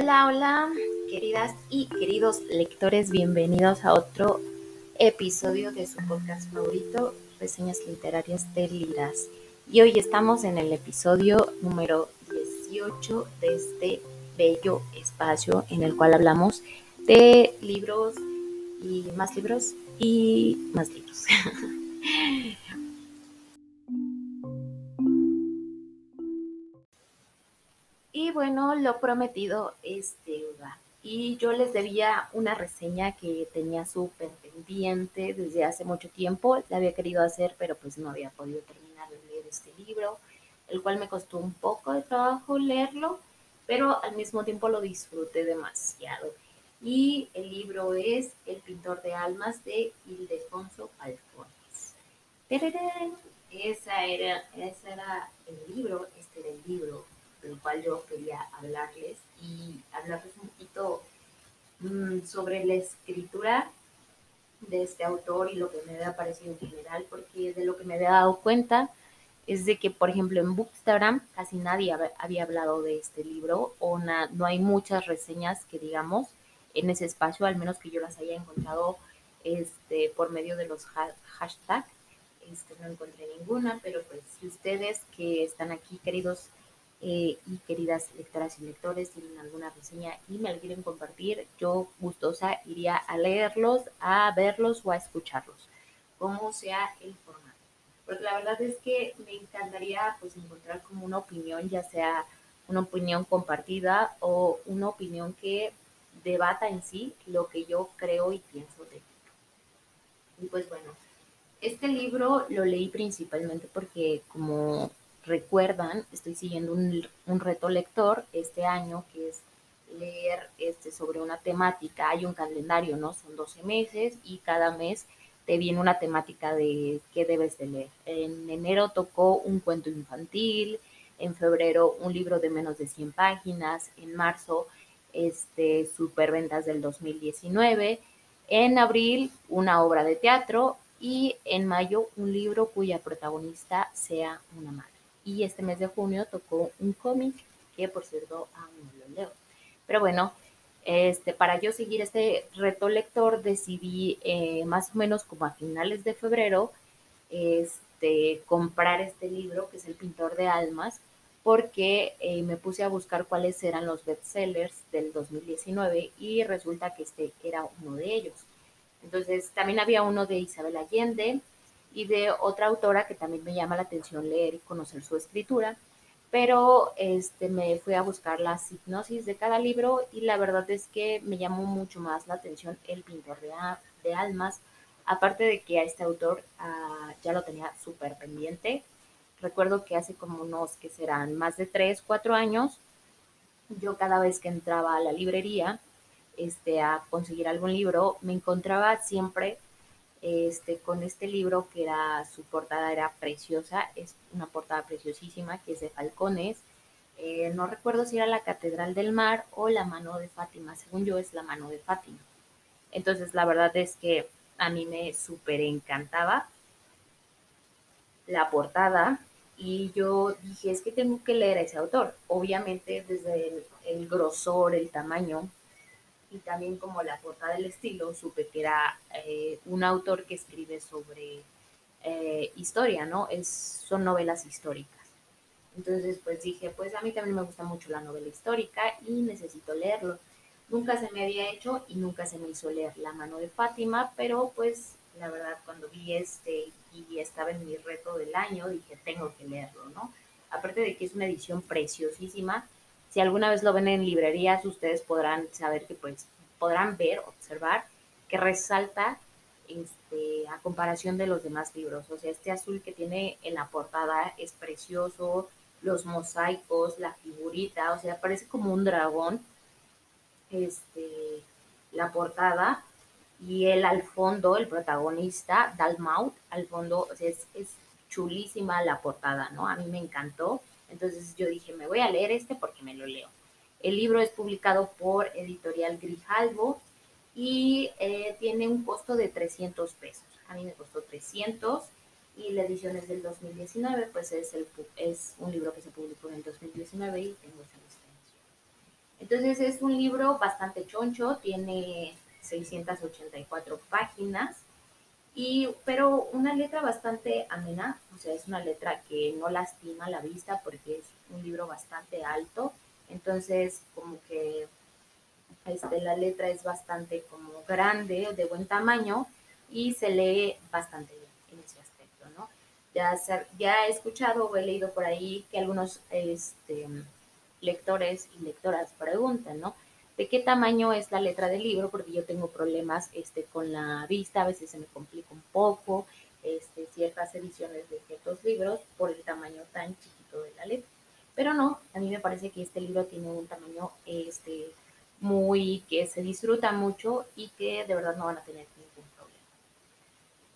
Hola, hola, queridas y queridos lectores, bienvenidos a otro episodio de su podcast favorito, Reseñas Literarias de Liras. Y hoy estamos en el episodio número 18 de este bello espacio en el cual hablamos de libros y más libros y más libros. prometido es deuda. Y yo les debía una reseña que tenía súper pendiente desde hace mucho tiempo. La había querido hacer, pero pues no había podido terminar de leer este libro, el cual me costó un poco de trabajo leerlo, pero al mismo tiempo lo disfruté demasiado. Y el libro es El pintor de almas de Ildefonso Alfones. Esa era, ese era el libro, este era el libro del cual yo quería hablarles y hablarles un poquito mm, sobre la escritura de este autor y lo que me había parecido en general, porque de lo que me había dado cuenta es de que, por ejemplo, en Bookstagram casi nadie había hablado de este libro o no hay muchas reseñas que digamos en ese espacio, al menos que yo las haya encontrado este, por medio de los hashtags. Este, no encontré ninguna, pero pues si ustedes que están aquí, queridos eh, y queridas lectoras y lectores tienen alguna reseña y me la quieren compartir, yo gustosa iría a leerlos, a verlos o a escucharlos, como sea el formato. Porque la verdad es que me encantaría pues encontrar como una opinión, ya sea una opinión compartida o una opinión que debata en sí lo que yo creo y pienso de. Y pues bueno, este libro lo leí principalmente porque como recuerdan, estoy siguiendo un, reto lector este año que es leer este, sobre una temática. Hay un calendario, ¿no? Son 12 meses y cada mes te viene una temática de qué debes de leer. En enero tocó un cuento infantil, en febrero un libro de menos de 100 páginas, en marzo este, superventas del 2019, en abril una obra de teatro y en mayo un libro cuya protagonista sea una madre y este mes de junio tocó un cómic que por cierto aún no lo leo. Pero bueno, este, para yo seguir este reto lector decidí eh, más o menos como a finales de febrero este, comprar este libro que es El Pintor de Almas porque eh, me puse a buscar cuáles eran los bestsellers del 2019 y resulta que este era uno de ellos. Entonces también había uno de Isabel Allende, y de otra autora que también me llama la atención leer y conocer su escritura, pero este, me fui a buscar la hipnosis de cada libro y la verdad es que me llamó mucho más la atención El pintor de, almas, aparte de que a este autor ah, ya lo tenía súper pendiente. Recuerdo que hace como unos que serán más de tres, cuatro años, yo cada vez que entraba a la librería este, a conseguir algún libro, me encontraba siempre este, con este libro que era, su portada era preciosa, es una portada preciosísima que es de Falcones. Eh, no recuerdo si era la Catedral del Mar o la mano de Fátima, según yo es la mano de Fátima. Entonces la verdad es que a mí me súper encantaba la portada y yo dije, es que tengo que leer a ese autor. Obviamente desde el grosor, el tamaño, y también como la portada del estilo, supe que era eh, un autor que escribe sobre eh, historia, ¿no? Es, son novelas históricas. Entonces, pues dije, pues a mí también me gusta mucho la novela histórica y necesito leerlo. Nunca se me había hecho y nunca se me hizo leer La mano de Fátima, pero pues la verdad cuando vi este y estaba en mi reto del año, dije, tengo que leerlo, ¿no? Aparte de que es una edición preciosísima, si alguna vez lo ven en librerías, ustedes podrán saber que pues podrán ver, observar que resalta este, a comparación de los demás libros. O sea, este azul que tiene en la portada es precioso, los mosaicos, la figurita, o sea, parece como un dragón. Este, la portada y él al fondo, el protagonista, Dalmaut, al fondo, o sea, es, es chulísima la portada, ¿no? A mí me encantó. Entonces yo dije, me voy a leer este porque me lo leo. El libro es publicado por Editorial Grijalvo y eh, tiene un costo de 300 pesos. A mí me costó 300 y la edición es del 2019, pues es, el, es un libro que se publicó en el 2019 y tengo esa licencia. Entonces es un libro bastante choncho, tiene 684 páginas, y, pero una letra bastante amena, o sea, es una letra que no lastima la vista porque es un libro bastante alto, entonces como que este, la letra es bastante como grande, de buen tamaño y se lee bastante bien en ese aspecto, ¿no? Ya, ya he escuchado o he leído por ahí que algunos este, lectores y lectoras preguntan, ¿no? ¿De qué tamaño es la letra del libro? Porque yo tengo problemas este, con la vista, a veces se me complica un poco este, ciertas ediciones de ciertos libros por el tamaño tan chiquito de la letra. Pero no, a mí me parece que este libro tiene un tamaño este, muy que se disfruta mucho y que de verdad no van a tener ningún problema.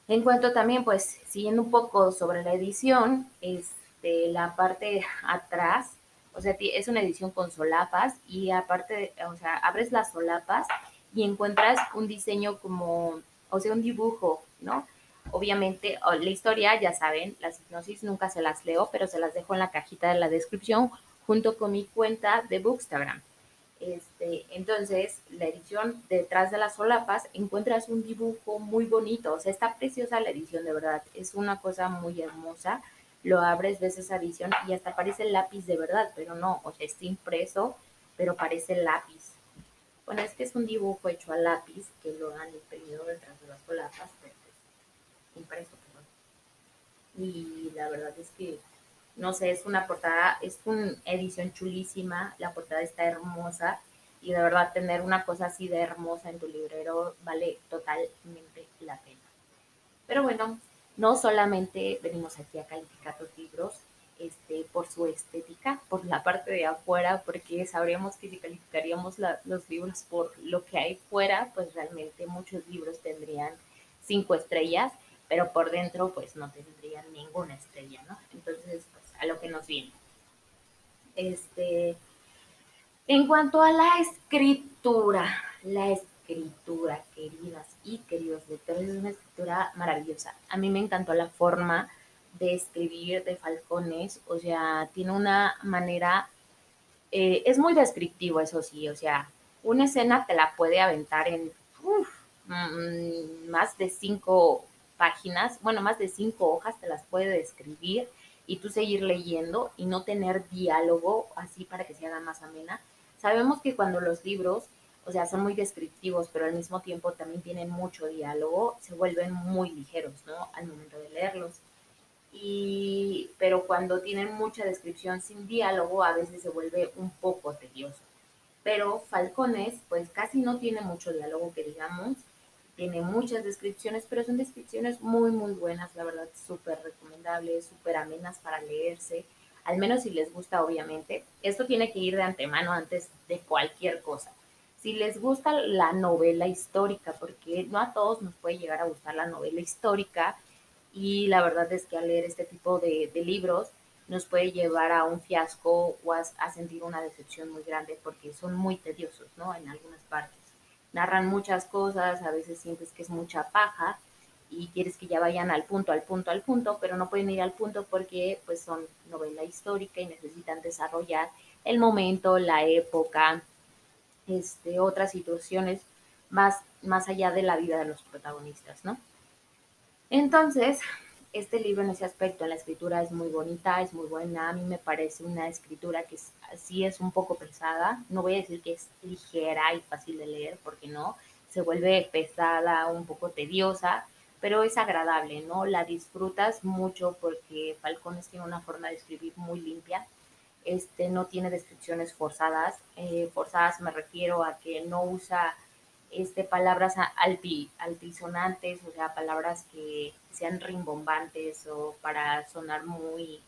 En cuanto también, pues, siguiendo un poco sobre la edición, este, la parte atrás, o sea, es una edición con solapas y aparte, o sea, abres las solapas y encuentras un diseño como, o sea, un dibujo, ¿no? Obviamente, la historia, ya saben, las hipnosis nunca se las leo, pero se las dejo en la cajita de la descripción junto con mi cuenta de Bookstagram. Este, entonces, la edición detrás de las solapas encuentras un dibujo muy bonito, o sea, está preciosa la edición, de verdad, es una cosa muy hermosa. Lo abres, ves esa edición y hasta parece lápiz de verdad, pero no, o sea, está impreso, pero parece lápiz. Bueno, es que es un dibujo hecho a lápiz que lo han imprimido detrás de las solapas, pero impreso, Y la verdad es que no sé, es una portada, es una edición chulísima, la portada está hermosa y de verdad tener una cosa así de hermosa en tu librero vale totalmente la pena. Pero bueno, no solamente venimos aquí a calificar los libros este, por su estética, por la parte de afuera, porque sabríamos que si calificaríamos los libros por lo que hay fuera, pues realmente muchos libros tendrían cinco estrellas, pero por dentro pues no tendrían ninguna estrella, ¿no? Entonces, a lo que nos viene. Este, en cuanto a la escritura, la escritura, queridas y queridos lectores, es una escritura maravillosa. A mí me encantó la forma de escribir de Falcones, o sea, tiene una manera, eh, es muy descriptivo, eso sí, o sea, una escena te la puede aventar en mm, más de cinco páginas, bueno, más de cinco hojas te las puede describir y tú seguir leyendo y no tener diálogo así para que se haga más amena. Sabemos que cuando los libros, o sea, son muy descriptivos, pero al mismo tiempo también tienen mucho diálogo, se vuelven muy ligeros, ¿no? Al momento de leerlos. Y, pero cuando tienen mucha descripción sin diálogo, a veces se vuelve un poco tedioso. Pero Falcones, pues casi no tiene mucho diálogo que digamos, tiene muchas descripciones, pero son descripciones muy, muy buenas, la verdad, súper recomendables, súper amenas para leerse, al menos si les gusta, obviamente. Esto tiene que ir de antemano antes de cualquier cosa. Si les gusta la novela histórica, porque no a todos nos puede llegar a gustar la novela histórica, y la verdad es que al leer este tipo de, libros nos puede llevar a un fiasco o a, a sentir una decepción muy grande porque son muy tediosos, ¿no? En algunas partes narran muchas cosas, a veces sientes que es mucha paja y quieres que ya vayan al punto, al punto, al punto, pero no pueden ir al punto porque pues son novela histórica y necesitan desarrollar el momento, la época, este, otras situaciones más, más allá de la vida de los protagonistas, ¿no? Entonces, este libro en ese aspecto, la escritura es muy bonita, es muy buena. A mí me parece una escritura que sí es un poco pesada. No voy a decir que es ligera y fácil de leer, porque no. Se vuelve pesada, un poco tediosa, pero es agradable, ¿no? La disfrutas mucho porque Falcones tiene una forma de escribir muy limpia. Este no tiene descripciones forzadas. Eh, forzadas me refiero a que no usa este, palabras alti, altisonantes, o sea, palabras que sean rimbombantes o para sonar muy,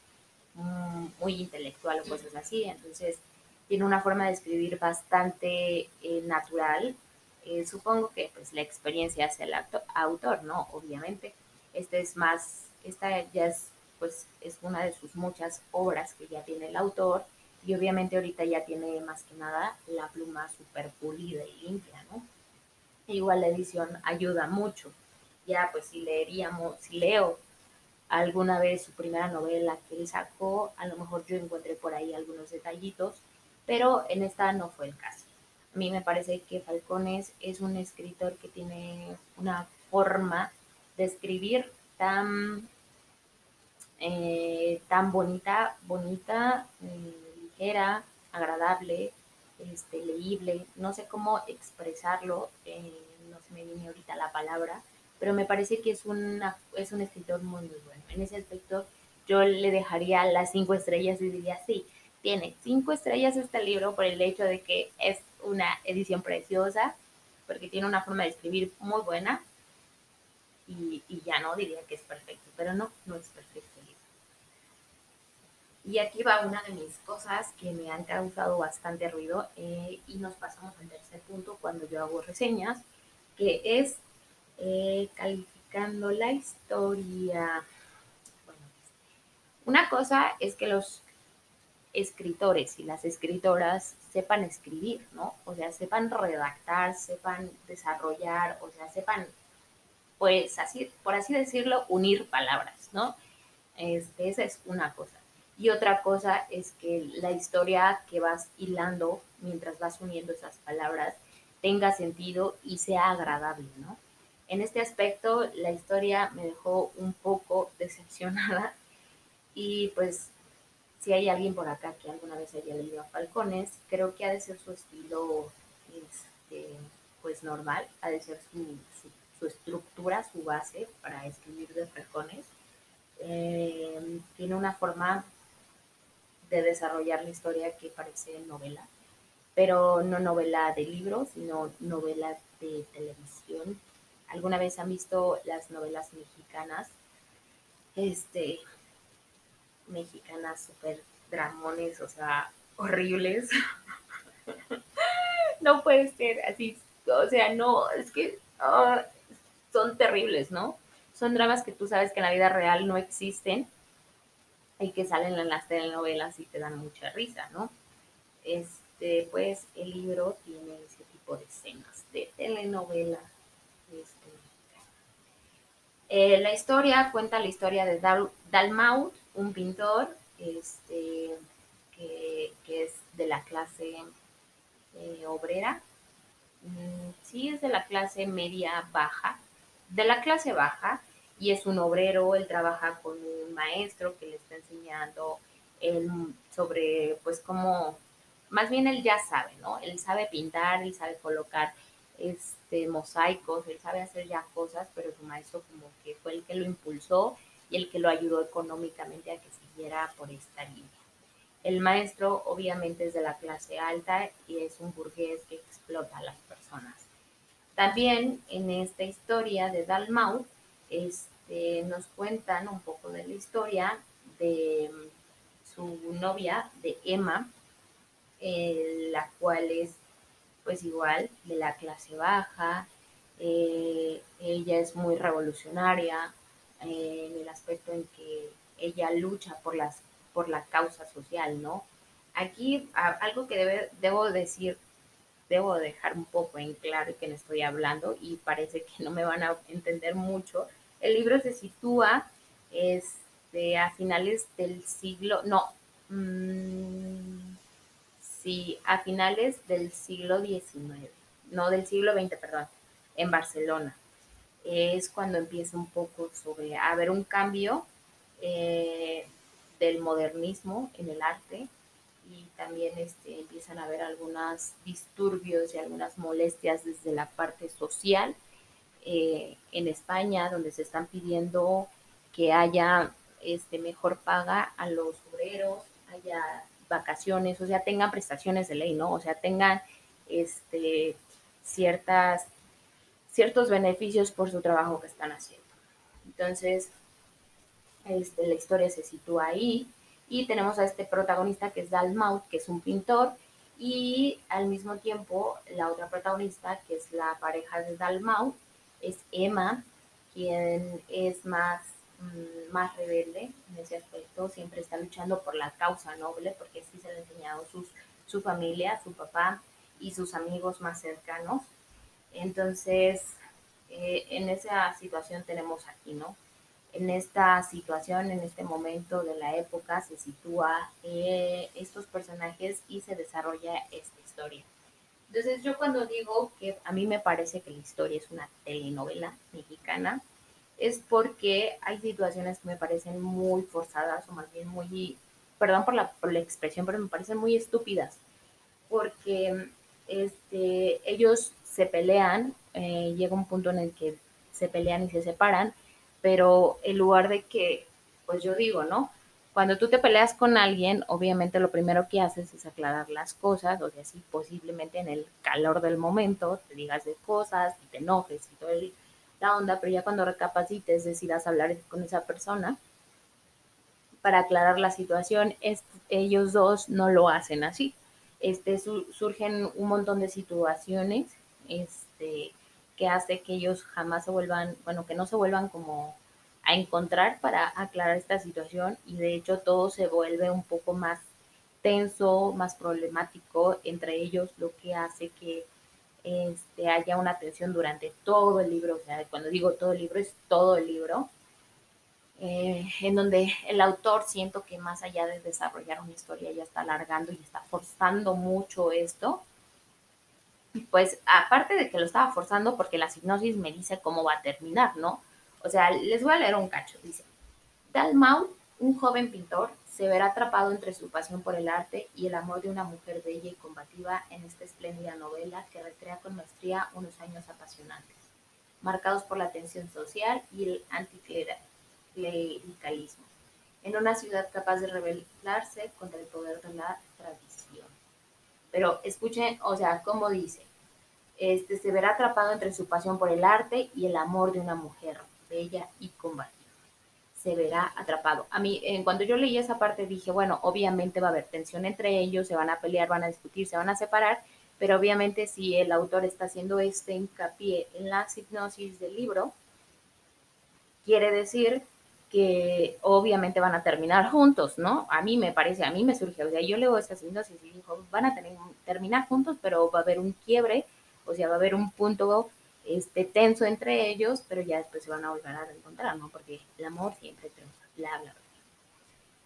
mm, muy intelectual o cosas así. Entonces, tiene una forma de escribir bastante eh, natural. Eh, supongo que pues la experiencia hace el autor, ¿no? Obviamente. Este es más, esta ya es, pues, es una de sus muchas obras que ya tiene el autor y obviamente ahorita ya tiene más que nada la pluma súper pulida y limpia, ¿no? Igual la edición ayuda mucho. Ya pues si leeríamos, si leo alguna vez su primera novela que él sacó, a lo mejor yo encontré por ahí algunos detallitos pero en esta no fue el caso. A mí me parece que Falcones es un escritor que tiene una forma de escribir tan, eh, tan bonita, bonita, eh, ligera, agradable, este, leíble, no sé cómo expresarlo, eh, no se me viene ahorita la palabra, pero me parece que es, una, es un escritor muy, muy bueno. En ese aspecto yo le dejaría las cinco estrellas y diría, sí, tiene cinco estrellas este libro por el hecho de que es una edición preciosa, porque tiene una forma de escribir muy buena, y, ya no diría que es perfecto, pero no, no es perfecto. Y aquí va una de mis cosas que me han causado bastante ruido eh, y nos pasamos al tercer punto cuando yo hago reseñas, que es eh, calificando la historia. Bueno, una cosa es que los escritores y las escritoras sepan escribir, ¿no? O sea, sepan redactar, sepan desarrollar, o sea, sepan, pues así, por así decirlo, unir palabras, ¿no? Este, esa es una cosa. Y otra cosa es que la historia que vas hilando mientras vas uniendo esas palabras tenga sentido y sea agradable, ¿no? En este aspecto, la historia me dejó un poco decepcionada y pues si hay alguien por acá que alguna vez haya leído a Falcones, creo que ha de ser su estilo, este, pues normal, ha de ser su, su, estructura, su base para escribir de Falcones. Eh, tiene una forma de desarrollar la historia que parece novela, pero no novela de libros, sino novela de televisión. ¿Alguna vez han visto las novelas mexicanas? Este, mexicanas súper dramones, o sea, horribles. no puede ser así, o sea, no, es que ah, son terribles, ¿no? Son dramas que tú sabes que en la vida real no existen y que salen en las telenovelas y te dan mucha risa, ¿no? Este, pues el libro tiene ese tipo de escenas de telenovela. Este, eh, la historia cuenta la historia de Dal Dalmaut, un pintor este, que, es de la clase eh, obrera. Mm, sí, es de la clase media baja. De la clase baja, y es un obrero, él trabaja con un maestro que le está enseñando sobre, pues, cómo, más bien él ya sabe, ¿no? Él sabe pintar, él sabe colocar este, mosaicos, él sabe hacer ya cosas, pero su maestro como que fue el que lo impulsó y el que lo ayudó económicamente a que siguiera por esta línea. El maestro obviamente es de la clase alta y es un burgués que explota a las personas. También en esta historia de Dalmau este, nos cuentan un poco de la historia de su novia, de Emma, eh, la cual es pues igual de la clase baja, eh, ella es muy revolucionaria, en el aspecto en que ella lucha por, las, por la causa social, ¿no? Aquí algo que debo decir, debo dejar un poco en claro que no estoy hablando y parece que no me van a entender mucho. El libro se sitúa este, a finales del siglo, no, mmm, sí, a finales del siglo XIX, no del siglo XX, perdón, en Barcelona es cuando empieza un poco sobre haber un cambio eh, del modernismo en el arte y también este, empiezan a haber algunos disturbios y algunas molestias desde la parte social eh, en España, donde se están pidiendo que haya este, mejor paga a los obreros, haya vacaciones, o sea, tengan prestaciones de ley, ¿no? O sea, tengan este, ciertas ciertos beneficios por su trabajo que están haciendo. Entonces, este, la historia se sitúa ahí y tenemos a este protagonista que es Dalmaut, que es un pintor, y al mismo tiempo la otra protagonista, que es la pareja de Dalmaut, es Emma, quien es más, mm, más rebelde en ese aspecto, siempre está luchando por la causa noble, porque así se le ha enseñado sus, su familia, su papá y sus amigos más cercanos. Entonces, eh, en esa situación tenemos aquí, ¿no? En esta situación, en este momento de la época, se sitúa eh, estos personajes y se desarrolla esta historia. Entonces yo cuando digo que a mí me parece que la historia es una telenovela mexicana, es porque hay situaciones que me parecen muy forzadas o más bien muy, perdón por la, por la expresión, pero me parecen muy estúpidas, porque este, ellos se pelean, eh, llega un punto en el que se pelean y se separan, pero en lugar de que, pues yo digo, ¿no? Cuando tú te peleas con alguien, obviamente lo primero que haces es aclarar las cosas, o sea, si posiblemente en el calor del momento te digas de cosas y te enojes y todo la onda, pero ya cuando recapacites decidas hablar con esa persona para aclarar la situación, ellos dos no lo hacen así. Este, surgen un montón de situaciones este, que hace que ellos jamás se vuelvan, bueno, que no se vuelvan como a encontrar para aclarar esta situación. Y de hecho todo se vuelve un poco más tenso, más problemático entre ellos, lo que hace que este, haya una tensión durante todo el libro, o sea, cuando digo todo el libro es todo el libro, eh, en donde el autor siento que más allá de desarrollar una historia ya está alargando y está forzando mucho esto, pues aparte de que lo estaba forzando porque la hipnosis me dice cómo va a terminar, ¿no? O sea, les voy a leer un cacho, dice, Dalmau, un joven pintor, se verá atrapado entre su pasión por el arte y el amor de una mujer bella y combativa en esta espléndida novela que recrea con maestría unos años apasionantes, marcados por la tensión social y el anticlericalismo, en una ciudad capaz de rebelarse contra el poder de la tradición. Pero escuchen, o sea, cómo dice, este se verá atrapado entre su pasión por el arte y el amor de una mujer bella y combativa. Se verá atrapado. A mí, en cuando yo leí esa parte, dije, bueno, obviamente va a haber tensión entre ellos, se van a pelear, van a discutir, se van a separar, pero obviamente si el autor está haciendo este hincapié en la hipnosis del libro, quiere decir que obviamente van a terminar juntos, ¿no? A mí me parece, a mí me surge, o sea, yo leo esta hipnosis y digo, van a terminar juntos, pero va a haber un quiebre, o sea, va a haber un punto este, tenso entre ellos, pero ya después se van a volver a encontrar, ¿no? Porque el amor siempre triunfa, bla, bla, bla.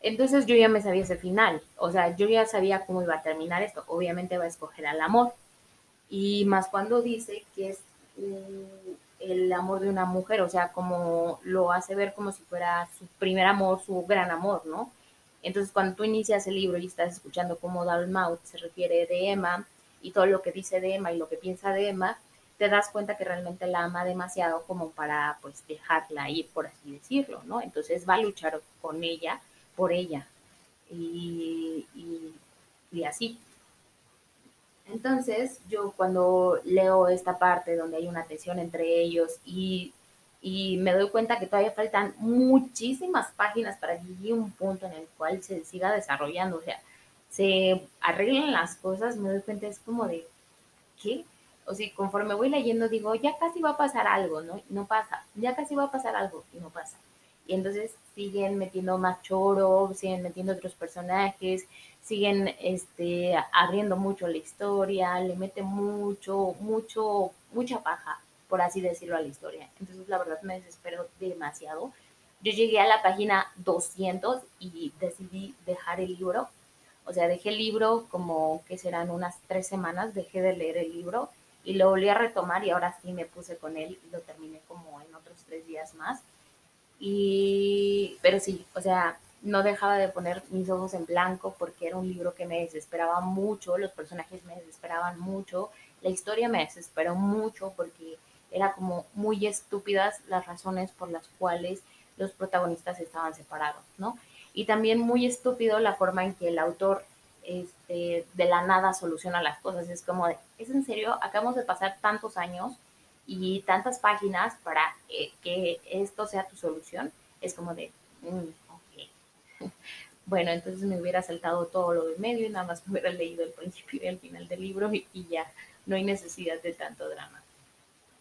Entonces yo ya me sabía ese final, o sea, yo ya sabía cómo iba a terminar esto. Obviamente va a escoger al amor. Y más cuando dice que es el amor de una mujer, o sea, como lo hace ver como si fuera su primer amor, su gran amor, ¿no? Entonces, cuando tú inicias el libro y estás escuchando cómo Dalmau se refiere de Emma y todo lo que dice de Emma y lo que piensa de Emma, te das cuenta que realmente la ama demasiado como para pues dejarla ir, por así decirlo, ¿no? Entonces va a luchar con ella, por ella, y, y, así. Entonces yo cuando leo esta parte donde hay una tensión entre ellos y, y me doy cuenta que todavía faltan muchísimas páginas para llegar a un punto en el cual se siga desarrollando, o sea, se arreglan las cosas, me doy cuenta, es como de, ¿qué? o sea, conforme voy leyendo digo, ya casi va a pasar algo, ¿no? no pasa, ya casi va a pasar algo y no pasa. Y entonces siguen metiendo más choro, siguen metiendo otros personajes, siguen este, abriendo mucho la historia, le mete mucho, mucho, mucha paja, por así decirlo, a la historia. Entonces la verdad me desespero demasiado. Yo llegué a la página 200 y decidí dejar el libro. O sea, dejé el libro como que serán unas tres semanas, dejé de leer el libro y lo volví a retomar y ahora sí me puse con él y lo terminé como en otros tres días más. Y, pero sí, o sea, no dejaba de poner mis ojos en blanco porque era un libro que me desesperaba mucho, los personajes me desesperaban mucho, la historia me desesperó mucho porque era como muy estúpidas las razones por las cuales los protagonistas estaban separados, ¿no? Y también muy estúpido la forma en que el autor este, de la nada soluciona las cosas. Es como de, ¿es en serio? Acabamos de pasar tantos años y tantas páginas para eh, que esto sea tu solución. Es como de, mm. Bueno, entonces me hubiera saltado todo lo de medio y nada más me hubiera leído el principio y el final del libro y, ya, no hay necesidad de tanto drama.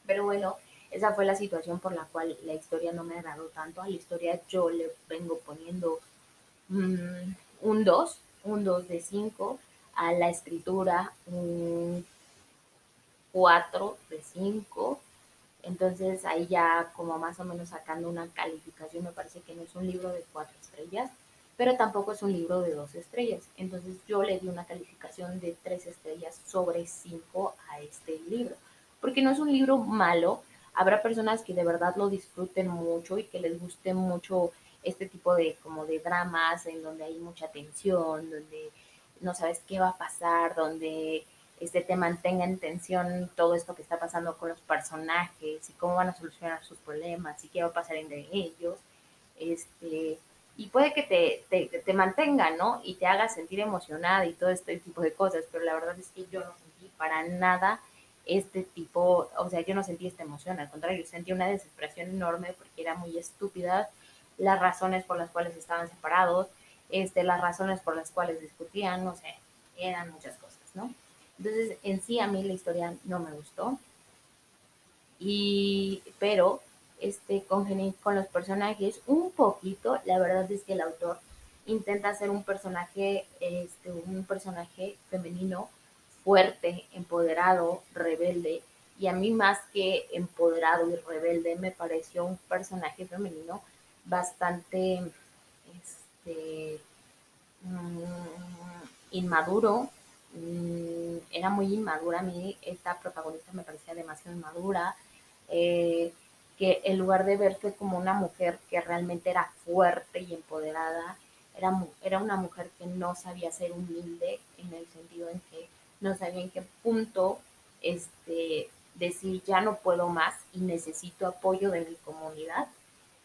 Pero bueno, esa fue la situación por la cual la historia no me dado tanto. A la historia yo le vengo poniendo mm, un 2 un 2 de 5, a la escritura un 4 de 5, Entonces ahí ya como más o menos sacando una calificación, me parece que no es un libro de cuatro estrellas, pero tampoco es un libro de dos estrellas. Entonces yo le di una calificación de tres estrellas sobre cinco a este libro, porque no es un libro malo. Habrá personas que de verdad lo disfruten mucho y que les guste mucho este tipo de como de dramas en donde hay mucha tensión, donde no sabes qué va a pasar, donde este, te mantenga en tensión todo esto que está pasando con los personajes y cómo van a solucionar sus problemas y qué va a pasar entre ellos. Este, y puede que te, te, te mantenga, ¿no? Y te haga sentir emocionada y todo este tipo de cosas, pero la verdad es que yo no sentí para nada este tipo, o sea, yo no sentí esta emoción, al contrario, sentí una desesperación enorme porque era muy estúpida las razones por las cuales estaban separados, este, las razones por las cuales discutían, no sé, eran muchas cosas, ¿no? Entonces, en sí a mí la historia no me gustó. Y, pero, este, con, con los personajes un poquito, la verdad es que el autor intenta hacer un personaje, este, un personaje femenino fuerte, empoderado, rebelde. Y a mí más que empoderado y rebelde, me pareció un personaje femenino bastante este, mm, inmaduro, Mm, era muy inmadura. A mí esta protagonista me parecía demasiado inmadura. Eh, que en lugar de verse como una mujer que realmente era fuerte y empoderada, era, era una mujer que no sabía ser humilde en el sentido en que no sabía en qué punto este, decir ya no puedo más y necesito apoyo de mi comunidad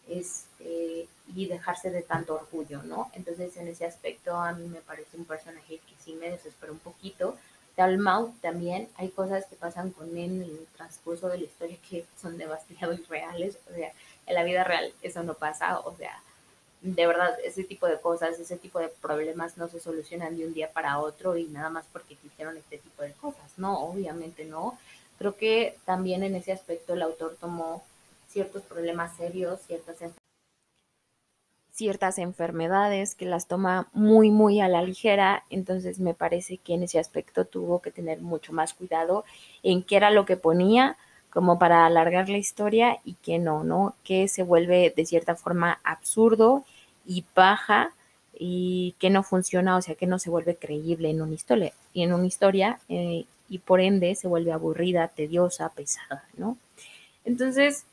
este, y dejarse de tanto orgullo, ¿no? Entonces, en ese aspecto, a mí me parece un personaje que sí me desespera un poquito. Dalmau también, hay cosas que pasan con él en el transcurso de la historia que son demasiado irreales, o sea, en la vida real eso no pasa, o sea, de verdad, ese tipo de cosas, ese tipo de problemas no se solucionan de un día para otro y nada más porque hicieron este tipo de cosas, no, obviamente no. Creo que también en ese aspecto el autor tomó ciertos problemas serios, ciertas, ciertas enfermedades que las toma muy, muy a la ligera. Entonces me parece que en ese aspecto tuvo que tener mucho más cuidado en qué era lo que ponía como para alargar la historia y que no, ¿no? Que se vuelve de cierta forma absurdo y baja y que no funciona, o sea, que no se vuelve creíble en una historia, y en una historia eh, y por ende se vuelve aburrida, tediosa, pesada, ¿no? Entonces,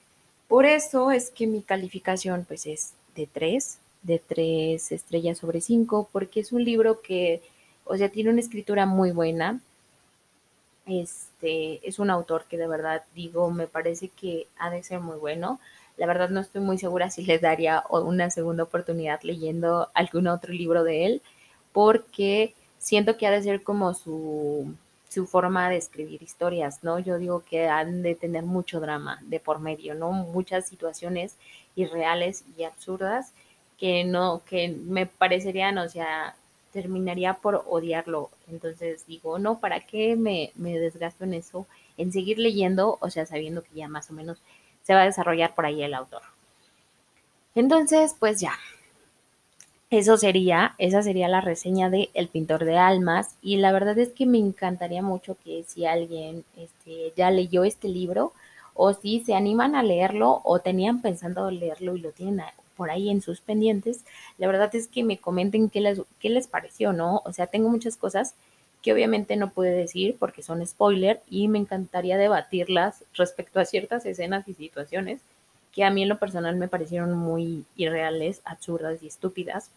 por eso es que mi calificación pues es de 3, de 3 estrellas sobre 5, porque es un libro que, o sea, tiene una escritura muy buena. Este, es un autor que de verdad digo, me parece que ha de ser muy bueno. La verdad no estoy muy segura si les daría una segunda oportunidad leyendo algún otro libro de él, porque siento que ha de ser como su su forma de escribir historias, ¿no? Yo digo que han de tener mucho drama de por medio, ¿no? Muchas situaciones irreales y absurdas que no, que me parecerían, o sea, terminaría por odiarlo. Entonces digo, no, ¿para qué me, me desgasto en eso? En seguir leyendo, o sea, sabiendo que ya más o menos se va a desarrollar por ahí el autor. Entonces, pues ya, eso sería, esa sería la reseña de El pintor de almas y la verdad es que me encantaría mucho que si alguien este, ya leyó este libro o si se animan a leerlo o tenían pensando leerlo y lo tienen por ahí en sus pendientes, la verdad es que me comenten qué les, qué les pareció, ¿no? O sea, tengo muchas cosas que obviamente no puedo decir porque son spoiler y me encantaría debatirlas respecto a ciertas escenas y situaciones que a mí en lo personal me parecieron muy irreales, absurdas y estúpidas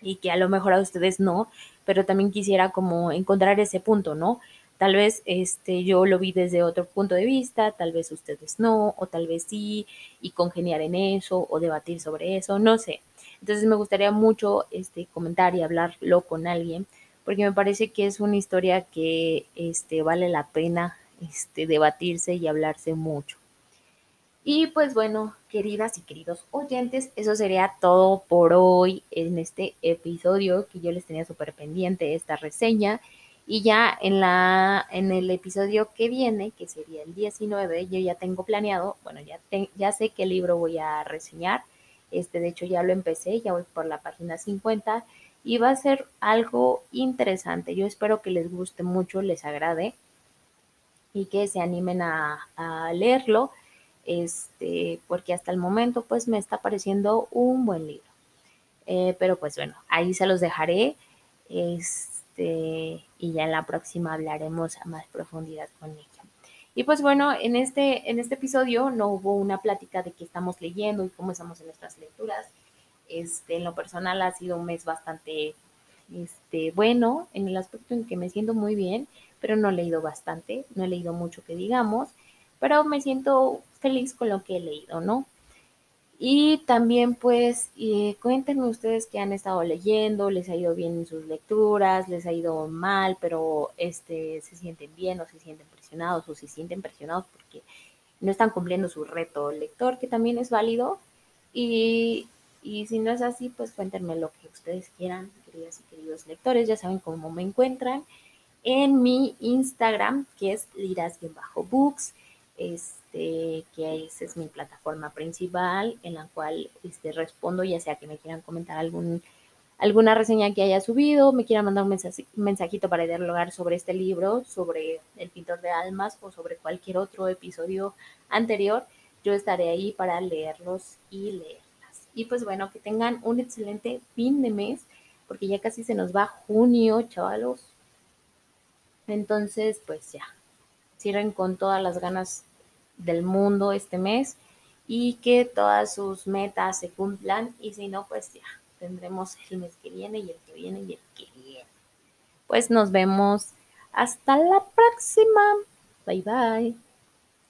y que a lo mejor a ustedes no, pero también quisiera como encontrar ese punto, ¿no? Tal vez este yo lo vi desde otro punto de vista, tal vez ustedes no, o tal vez sí, y congeniar en eso, o debatir sobre eso, no sé. Entonces me gustaría mucho este comentar y hablarlo con alguien, porque me parece que es una historia que este vale la pena este debatirse y hablarse mucho. Y pues bueno, queridas y queridos oyentes, eso sería todo por hoy en este episodio que yo les tenía súper pendiente esta reseña. Y ya en, la, en el episodio que viene, que sería el 19, yo ya tengo planeado, bueno, ya, ya sé qué libro voy a reseñar. Este, de hecho, ya lo empecé, ya voy por la página 50 y va a ser algo interesante. Yo espero que les guste mucho, les agrade y que se animen a leerlo este, porque hasta el momento pues me está pareciendo un buen libro. Eh, pero pues bueno, ahí se los dejaré. Este, y ya en la próxima hablaremos a más profundidad con ella. Y pues bueno, en este, en este episodio no hubo una plática de qué estamos leyendo y cómo estamos en nuestras lecturas. Este, en lo personal ha sido un mes bastante este, bueno, en el aspecto en que me siento muy bien, pero no he leído bastante, no he leído mucho que digamos, pero me siento feliz con lo que he leído, ¿no? Y también pues eh, cuéntenme ustedes que han estado leyendo, les ha ido bien en sus lecturas, les ha ido mal, pero este, se sienten bien o se sienten presionados o se sienten presionados porque no están cumpliendo su reto lector, que también es válido. Y, y si no es así, pues cuéntenme lo que ustedes quieran, queridas y queridos lectores, ya saben cómo me encuentran en mi Instagram, que es liras-books. Este, que esa es mi plataforma principal en la cual este, respondo, ya sea que me quieran comentar alguna reseña que haya subido, me quieran mandar un mensajito para dialogar sobre este libro, sobre El pintor de almas o sobre cualquier otro episodio anterior, yo estaré ahí para leerlos y leerlas. Y pues bueno, que tengan un excelente fin de mes, porque ya casi se nos va junio, chavalos. Entonces, pues ya, cierren con todas las ganas del mundo este mes y que todas sus metas se cumplan y si no, pues ya tendremos el mes que viene y el que viene y el que viene. Pues nos vemos hasta la próxima. Bye bye.